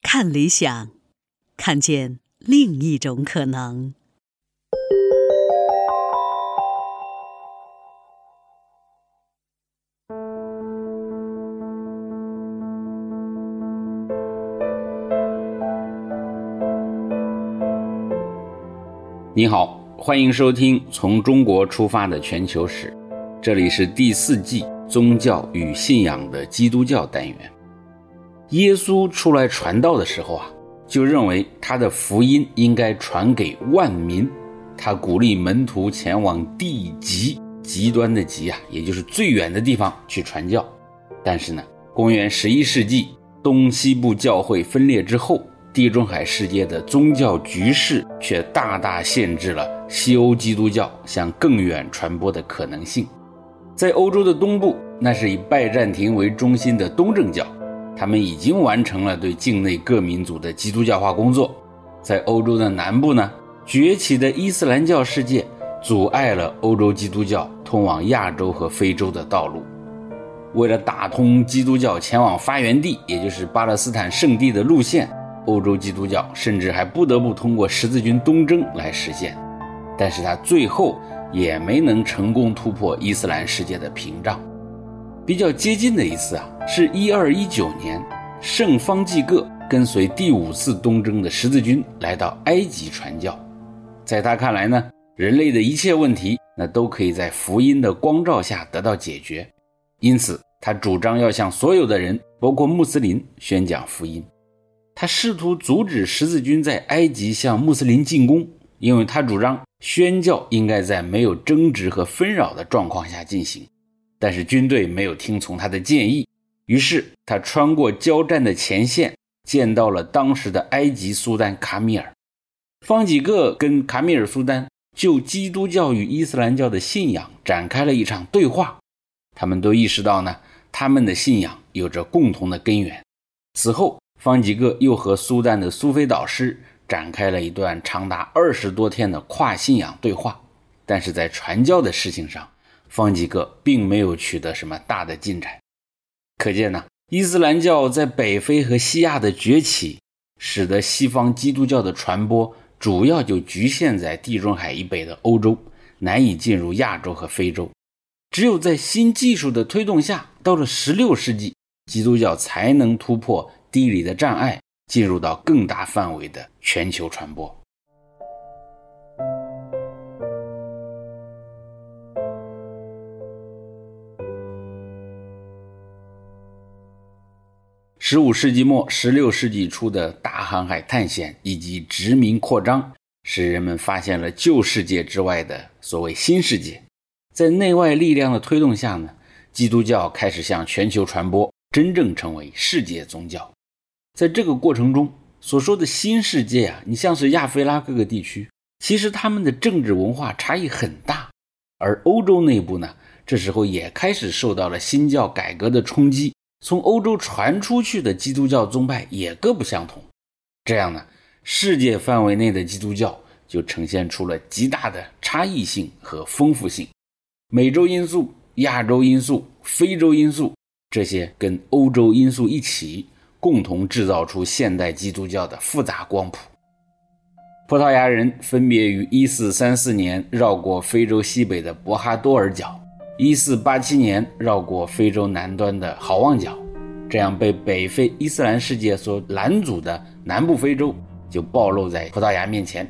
看理想，看见另一种可能。你好，欢迎收听《从中国出发的全球史》，这里是第四季宗教与信仰的基督教单元。耶稣出来传道的时候啊，就认为他的福音应该传给万民。他鼓励门徒前往地极极端的极啊，也就是最远的地方去传教。但是呢，公元十一世纪东西部教会分裂之后，地中海世界的宗教局势却大大限制了西欧基督教向更远传播的可能性。在欧洲的东部，那是以拜占庭为中心的东正教。他们已经完成了对境内各民族的基督教化工作，在欧洲的南部呢，崛起的伊斯兰教世界阻碍了欧洲基督教通往亚洲和非洲的道路。为了打通基督教前往发源地，也就是巴勒斯坦圣地的路线，欧洲基督教甚至还不得不通过十字军东征来实现。但是他最后也没能成功突破伊斯兰世界的屏障。比较接近的一次啊，是一二一九年，圣方济各跟随第五次东征的十字军来到埃及传教。在他看来呢，人类的一切问题那都可以在福音的光照下得到解决。因此，他主张要向所有的人，包括穆斯林，宣讲福音。他试图阻止十字军在埃及向穆斯林进攻，因为他主张宣教应该在没有争执和纷扰的状况下进行。但是军队没有听从他的建议，于是他穿过交战的前线，见到了当时的埃及苏丹卡米尔。方几个跟卡米尔苏丹就基督教与伊斯兰教的信仰展开了一场对话。他们都意识到呢，他们的信仰有着共同的根源。此后，方几个又和苏丹的苏菲导师展开了一段长达二十多天的跨信仰对话。但是在传教的事情上，方几个并没有取得什么大的进展，可见呢，伊斯兰教在北非和西亚的崛起，使得西方基督教的传播主要就局限在地中海以北的欧洲，难以进入亚洲和非洲。只有在新技术的推动下，到了16世纪，基督教才能突破地理的障碍，进入到更大范围的全球传播。十五世纪末、十六世纪初的大航海探险以及殖民扩张，使人们发现了旧世界之外的所谓新世界。在内外力量的推动下呢，基督教开始向全球传播，真正成为世界宗教。在这个过程中，所说的新世界啊，你像是亚非拉各个地区，其实他们的政治文化差异很大，而欧洲内部呢，这时候也开始受到了新教改革的冲击。从欧洲传出去的基督教宗派也各不相同，这样呢，世界范围内的基督教就呈现出了极大的差异性和丰富性。美洲因素、亚洲因素、非洲因素，这些跟欧洲因素一起，共同制造出现代基督教的复杂光谱。葡萄牙人分别于1434年绕过非洲西北的博哈多尔角。一四八七年，绕过非洲南端的好望角，这样被北非伊斯兰世界所拦阻的南部非洲就暴露在葡萄牙面前。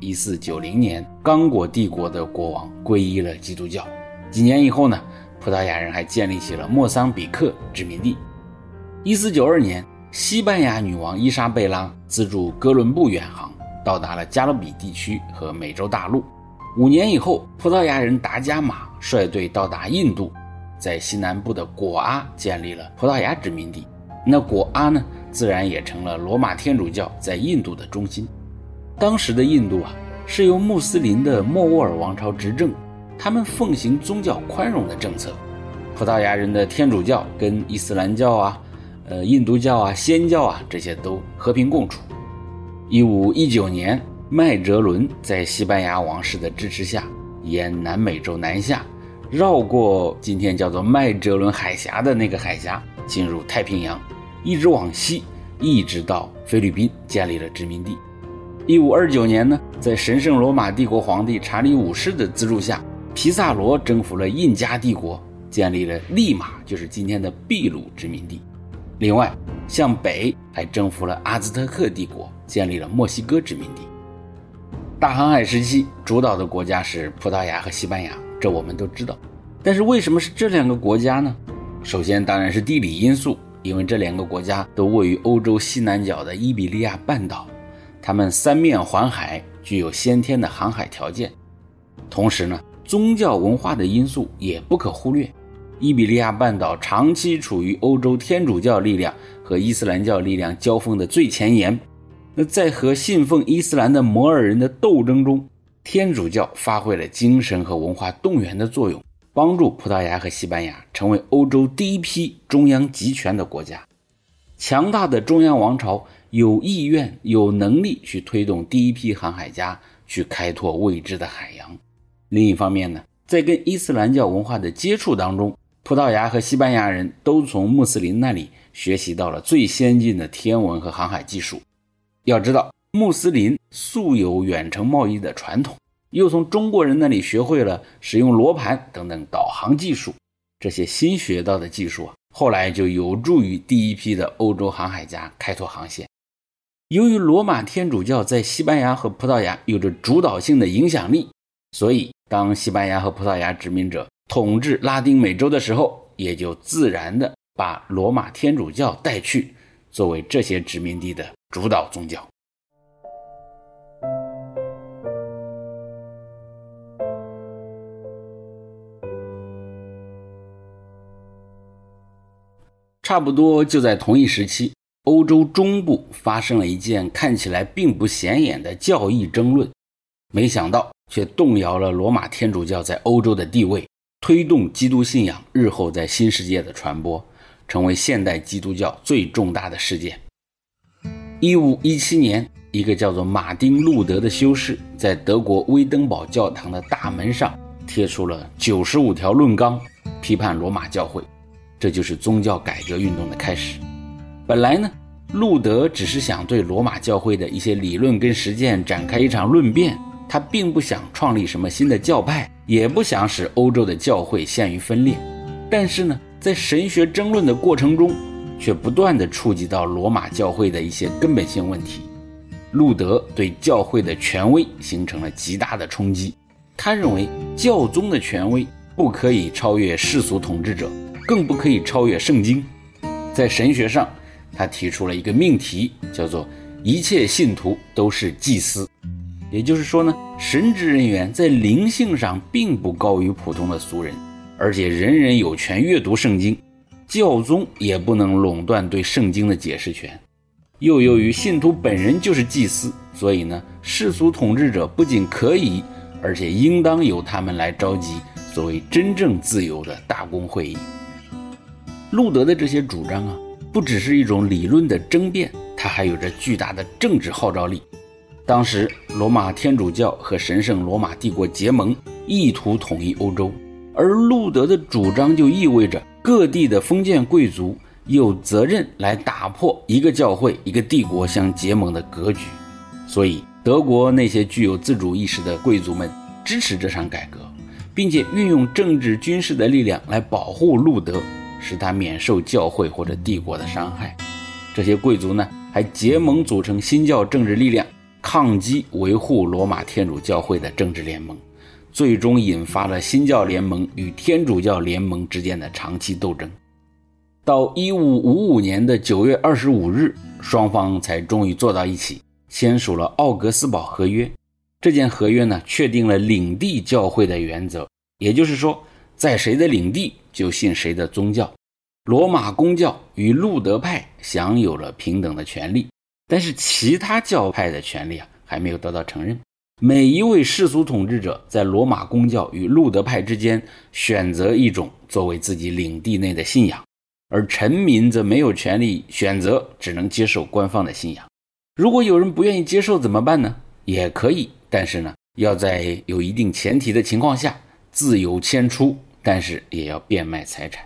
一四九零年，刚果帝国的国王皈依了基督教。几年以后呢，葡萄牙人还建立起了莫桑比克殖民地。一四九二年，西班牙女王伊莎贝拉资助哥伦布远航，到达了加勒比地区和美洲大陆。五年以后，葡萄牙人达伽马。率队到达印度，在西南部的果阿建立了葡萄牙殖民地。那果阿呢，自然也成了罗马天主教在印度的中心。当时的印度啊，是由穆斯林的莫卧儿王朝执政，他们奉行宗教宽容的政策。葡萄牙人的天主教跟伊斯兰教啊、呃印度教啊、仙教啊这些都和平共处。一五一九年，麦哲伦在西班牙王室的支持下。沿南美洲南下，绕过今天叫做麦哲伦海峡的那个海峡，进入太平洋，一直往西，一直到菲律宾建立了殖民地。一五二九年呢，在神圣罗马帝国皇帝查理五世的资助下，皮萨罗征服了印加帝国，建立了利马，就是今天的秘鲁殖民地。另外，向北还征服了阿兹特克帝国，建立了墨西哥殖民地。大航海时期主导的国家是葡萄牙和西班牙，这我们都知道。但是为什么是这两个国家呢？首先当然是地理因素，因为这两个国家都位于欧洲西南角的伊比利亚半岛，它们三面环海，具有先天的航海条件。同时呢，宗教文化的因素也不可忽略。伊比利亚半岛长期处于欧洲天主教力量和伊斯兰教力量交锋的最前沿。那在和信奉伊斯兰的摩尔人的斗争中，天主教发挥了精神和文化动员的作用，帮助葡萄牙和西班牙成为欧洲第一批中央集权的国家。强大的中央王朝有意愿、有能力去推动第一批航海家去开拓未知的海洋。另一方面呢，在跟伊斯兰教文化的接触当中，葡萄牙和西班牙人都从穆斯林那里学习到了最先进的天文和航海技术。要知道，穆斯林素有远程贸易的传统，又从中国人那里学会了使用罗盘等等导航技术。这些新学到的技术啊，后来就有助于第一批的欧洲航海家开拓航线。由于罗马天主教在西班牙和葡萄牙有着主导性的影响力，所以当西班牙和葡萄牙殖民者统治拉丁美洲的时候，也就自然的把罗马天主教带去，作为这些殖民地的主导宗教。差不多就在同一时期，欧洲中部发生了一件看起来并不显眼的教义争论，没想到却动摇了罗马天主教在欧洲的地位。推动基督信仰日后在新世界的传播，成为现代基督教最重大的事件。一五一七年，一个叫做马丁·路德的修士在德国威登堡教堂的大门上贴出了九十五条论纲，批判罗马教会。这就是宗教改革运动的开始。本来呢，路德只是想对罗马教会的一些理论跟实践展开一场论辩，他并不想创立什么新的教派。也不想使欧洲的教会陷于分裂，但是呢，在神学争论的过程中，却不断地触及到罗马教会的一些根本性问题。路德对教会的权威形成了极大的冲击。他认为教宗的权威不可以超越世俗统治者，更不可以超越圣经。在神学上，他提出了一个命题，叫做“一切信徒都是祭司”。也就是说呢，神职人员在灵性上并不高于普通的俗人，而且人人有权阅读圣经，教宗也不能垄断对圣经的解释权。又由于信徒本人就是祭司，所以呢，世俗统治者不仅可以，而且应当由他们来召集所谓真正自由的大公会议。路德的这些主张啊，不只是一种理论的争辩，它还有着巨大的政治号召力。当时，罗马天主教和神圣罗马帝国结盟，意图统一欧洲。而路德的主张就意味着各地的封建贵族有责任来打破一个教会、一个帝国相结盟的格局。所以，德国那些具有自主意识的贵族们支持这场改革，并且运用政治、军事的力量来保护路德，使他免受教会或者帝国的伤害。这些贵族呢，还结盟组成新教政治力量。抗击维护罗马天主教会的政治联盟，最终引发了新教联盟与天主教联盟之间的长期斗争。到一五五五年的九月二十五日，双方才终于坐到一起，签署了奥格斯堡合约。这件合约呢，确定了领地教会的原则，也就是说，在谁的领地就信谁的宗教。罗马公教与路德派享有了平等的权利。但是其他教派的权利啊还没有得到承认。每一位世俗统治者在罗马公教与路德派之间选择一种作为自己领地内的信仰，而臣民则没有权利选择，只能接受官方的信仰。如果有人不愿意接受怎么办呢？也可以，但是呢，要在有一定前提的情况下自由迁出，但是也要变卖财产。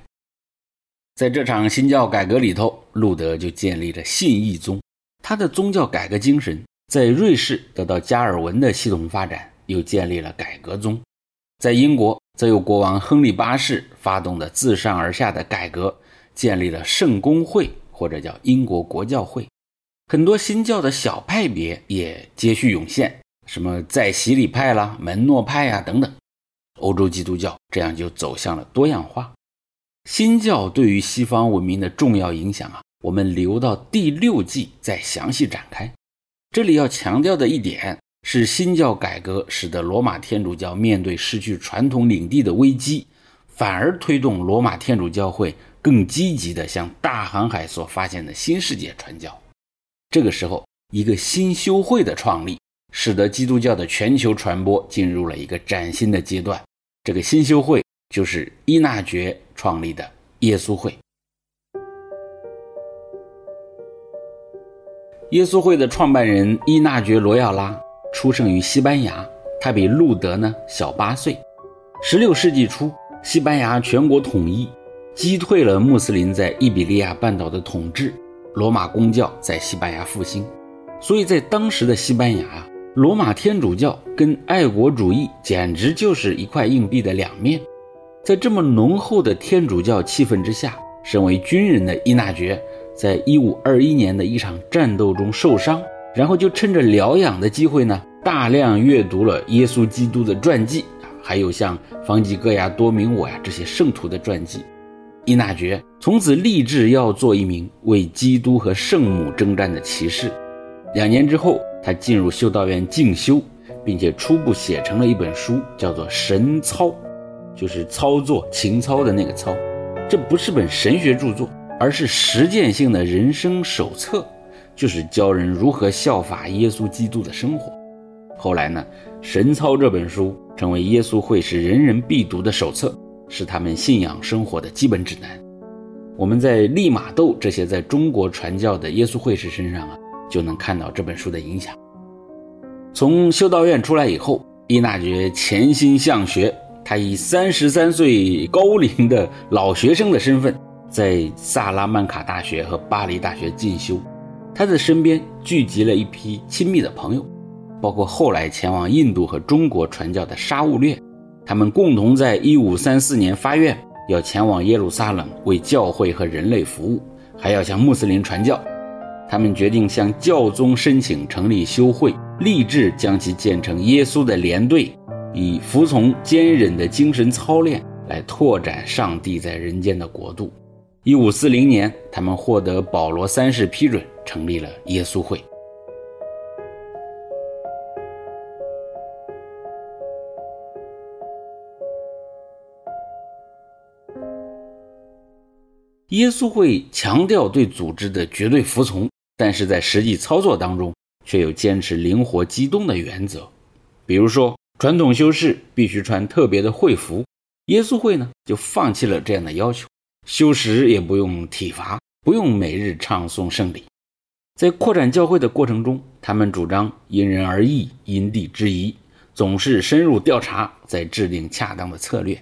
在这场新教改革里头，路德就建立了信义宗。他的宗教改革精神在瑞士得到加尔文的系统发展，又建立了改革宗。在英国，则由国王亨利八世发动的自上而下的改革，建立了圣公会或者叫英国国教会。很多新教的小派别也接续涌现，什么在洗礼派啦、门诺派呀等等。欧洲基督教这样就走向了多样化。新教对于西方文明的重要影响啊，我们留到第六季再详细展开。这里要强调的一点是，新教改革使得罗马天主教面对失去传统领地的危机，反而推动罗马天主教会更积极地向大航海所发现的新世界传教。这个时候，一个新修会的创立，使得基督教的全球传播进入了一个崭新的阶段。这个新修会就是伊纳爵。创立的耶稣会，耶稣会的创办人伊纳爵罗耀拉出生于西班牙，他比路德呢小八岁。十六世纪初，西班牙全国统一，击退了穆斯林在伊比利亚半岛的统治，罗马公教在西班牙复兴。所以在当时的西班牙，罗马天主教跟爱国主义简直就是一块硬币的两面。在这么浓厚的天主教气氛之下，身为军人的伊纳爵，在一五二一年的一场战斗中受伤，然后就趁着疗养的机会呢，大量阅读了耶稣基督的传记啊，还有像方济各呀、多明我呀这些圣徒的传记。伊纳爵从此立志要做一名为基督和圣母征战的骑士。两年之后，他进入修道院进修，并且初步写成了一本书，叫做《神操》。就是操作情操的那个操，这不是本神学著作，而是实践性的人生手册，就是教人如何效法耶稣基督的生活。后来呢，《神操》这本书成为耶稣会是人人必读的手册，是他们信仰生活的基本指南。我们在利玛窦这些在中国传教的耶稣会士身上啊，就能看到这本书的影响。从修道院出来以后，伊纳爵潜心向学。他以三十三岁高龄的老学生的身份，在萨拉曼卡大学和巴黎大学进修。他的身边聚集了一批亲密的朋友，包括后来前往印度和中国传教的沙悟略。他们共同在一五三四年发愿，要前往耶路撒冷为教会和人类服务，还要向穆斯林传教。他们决定向教宗申请成立修会，立志将其建成耶稣的连队。以服从坚忍的精神操练来拓展上帝在人间的国度。一五四零年，他们获得保罗三世批准，成立了耶稣会。耶稣会强调对组织的绝对服从，但是在实际操作当中，却有坚持灵活机动的原则，比如说。传统修士必须穿特别的会服，耶稣会呢就放弃了这样的要求，修士也不用体罚，不用每日唱诵圣礼。在扩展教会的过程中，他们主张因人而异，因地制宜，总是深入调查，再制定恰当的策略。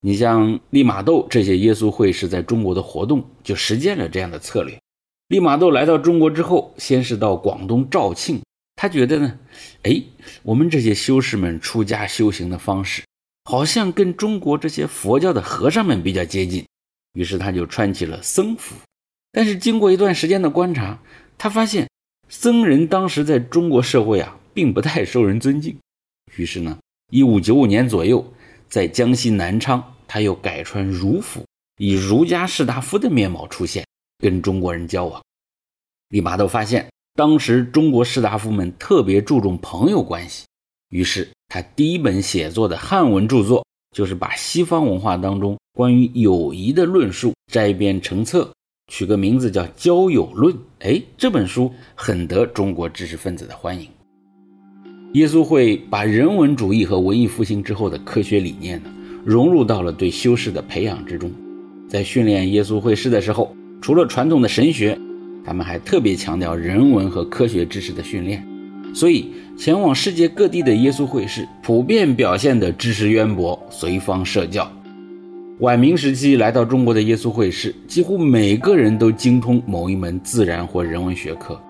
你像利玛窦这些耶稣会士在中国的活动，就实践了这样的策略。利玛窦来到中国之后，先是到广东肇庆。他觉得呢，哎，我们这些修士们出家修行的方式，好像跟中国这些佛教的和尚们比较接近，于是他就穿起了僧服。但是经过一段时间的观察，他发现僧人当时在中国社会啊，并不太受人尊敬。于是呢，一五九五年左右，在江西南昌，他又改穿儒服，以儒家士大夫的面貌出现，跟中国人交往。利玛窦发现。当时中国士大夫们特别注重朋友关系，于是他第一本写作的汉文著作，就是把西方文化当中关于友谊的论述摘编成册，取个名字叫《交友论》。哎，这本书很得中国知识分子的欢迎。耶稣会把人文主义和文艺复兴之后的科学理念呢，融入到了对修士的培养之中。在训练耶稣会士的时候，除了传统的神学。他们还特别强调人文和科学知识的训练，所以前往世界各地的耶稣会士普遍表现的知识渊博，随方设教。晚明时期来到中国的耶稣会士，几乎每个人都精通某一门自然或人文学科。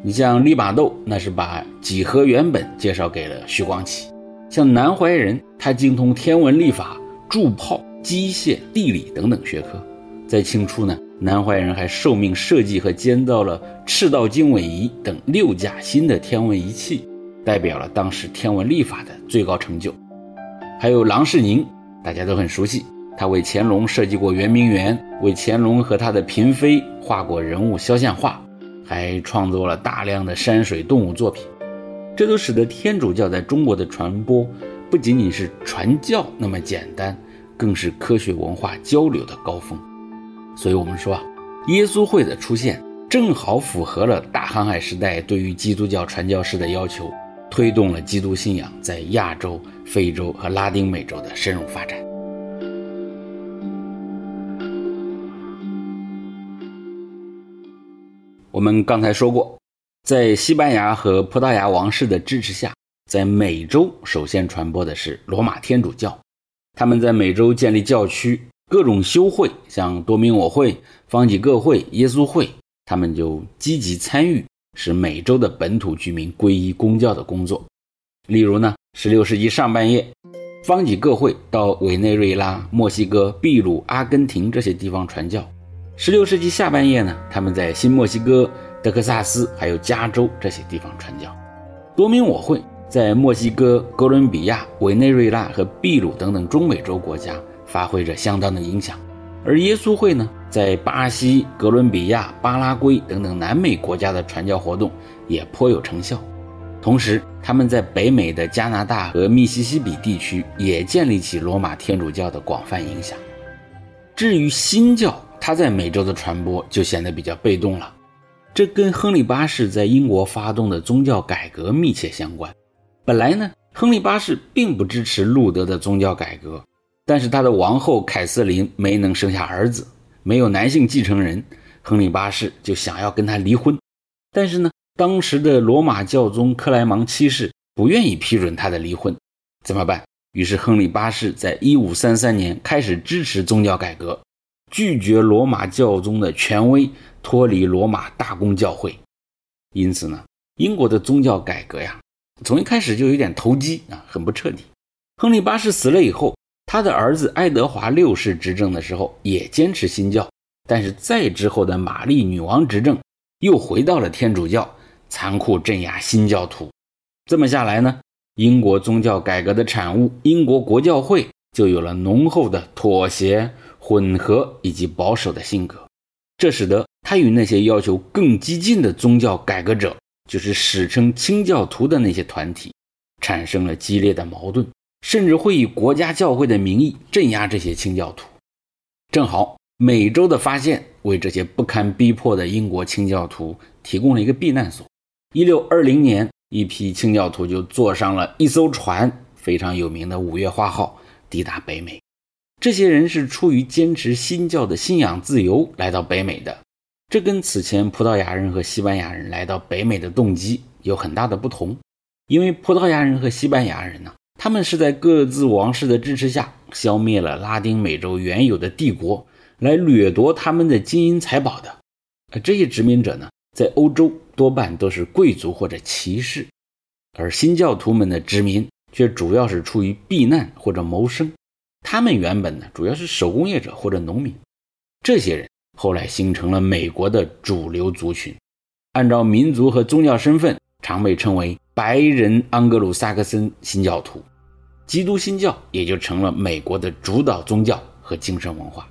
你像利玛窦，那是把几何原本介绍给了徐光启；像南怀仁，他精通天文历法、铸炮、机械、地理等等学科。在清初呢，南怀仁还受命设计和建造了赤道经纬仪等六架新的天文仪器，代表了当时天文历法的最高成就。还有郎世宁，大家都很熟悉，他为乾隆设计过圆明园，为乾隆和他的嫔妃画过人物肖像画。还创作了大量的山水动物作品，这都使得天主教在中国的传播不仅仅是传教那么简单，更是科学文化交流的高峰。所以，我们说啊，耶稣会的出现正好符合了大航海时代对于基督教传教士的要求，推动了基督信仰在亚洲、非洲和拉丁美洲的深入发展。我们刚才说过，在西班牙和葡萄牙王室的支持下，在美洲首先传播的是罗马天主教。他们在美洲建立教区，各种修会，像多明我会、方济各会、耶稣会，他们就积极参与，使美洲的本土居民皈依公教的工作。例如呢，16世纪上半叶，方济各会到委内瑞拉、墨西哥、秘鲁、阿根廷这些地方传教。十六世纪下半叶呢，他们在新墨西哥、德克萨斯还有加州这些地方传教。多明我会在墨西哥、哥伦比亚、委内瑞拉和秘鲁等等中美洲国家发挥着相当的影响。而耶稣会呢，在巴西、哥伦比亚、巴拉圭等等南美国家的传教活动也颇有成效。同时，他们在北美的加拿大和密西西比地区也建立起罗马天主教的广泛影响。至于新教，它在美洲的传播就显得比较被动了，这跟亨利八世在英国发动的宗教改革密切相关。本来呢，亨利八世并不支持路德的宗教改革，但是他的王后凯瑟琳没能生下儿子，没有男性继承人，亨利八世就想要跟他离婚。但是呢，当时的罗马教宗克莱芒七世不愿意批准他的离婚，怎么办？于是亨利八世在一五三三年开始支持宗教改革。拒绝罗马教宗的权威，脱离罗马大公教会。因此呢，英国的宗教改革呀，从一开始就有点投机啊，很不彻底。亨利八世死了以后，他的儿子爱德华六世执政的时候也坚持新教，但是再之后的玛丽女王执政又回到了天主教，残酷镇压新教徒。这么下来呢，英国宗教改革的产物英国国教会就有了浓厚的妥协。混合以及保守的性格，这使得他与那些要求更激进的宗教改革者，就是史称清教徒的那些团体，产生了激烈的矛盾，甚至会以国家教会的名义镇压这些清教徒。正好美洲的发现为这些不堪逼迫的英国清教徒提供了一个避难所。一六二零年，一批清教徒就坐上了一艘船，非常有名的五月花号，抵达北美。这些人是出于坚持新教的信仰自由来到北美的，这跟此前葡萄牙人和西班牙人来到北美的动机有很大的不同。因为葡萄牙人和西班牙人呢，他们是在各自王室的支持下消灭了拉丁美洲原有的帝国，来掠夺他们的金银财宝的。而这些殖民者呢，在欧洲多半都是贵族或者骑士，而新教徒们的殖民却主要是出于避难或者谋生。他们原本呢，主要是手工业者或者农民，这些人后来形成了美国的主流族群，按照民族和宗教身份，常被称为白人盎格鲁撒克森新教徒，基督新教也就成了美国的主导宗教和精神文化。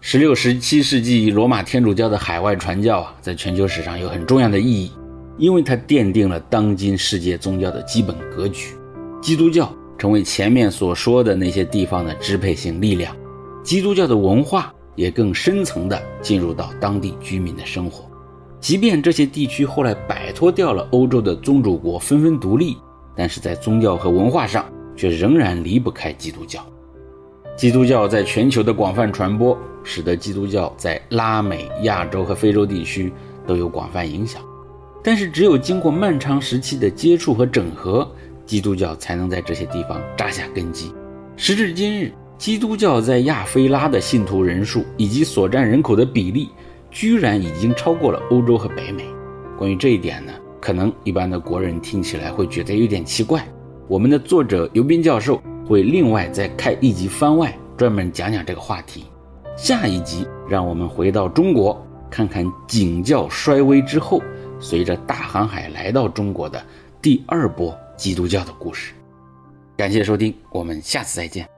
十六、十七世纪罗马天主教的海外传教啊，在全球史上有很重要的意义，因为它奠定了当今世界宗教的基本格局，基督教。成为前面所说的那些地方的支配性力量，基督教的文化也更深层地进入到当地居民的生活。即便这些地区后来摆脱掉了欧洲的宗主国，纷纷独立，但是在宗教和文化上却仍然离不开基督教。基督教在全球的广泛传播，使得基督教在拉美、亚洲和非洲地区都有广泛影响。但是，只有经过漫长时期的接触和整合。基督教才能在这些地方扎下根基。时至今日，基督教在亚非拉的信徒人数以及所占人口的比例，居然已经超过了欧洲和北美。关于这一点呢，可能一般的国人听起来会觉得有点奇怪。我们的作者尤斌教授会另外再开一集番外，专门讲讲这个话题。下一集让我们回到中国，看看景教衰微之后，随着大航海来到中国的第二波基督教的故事。感谢收听，我们下次再见。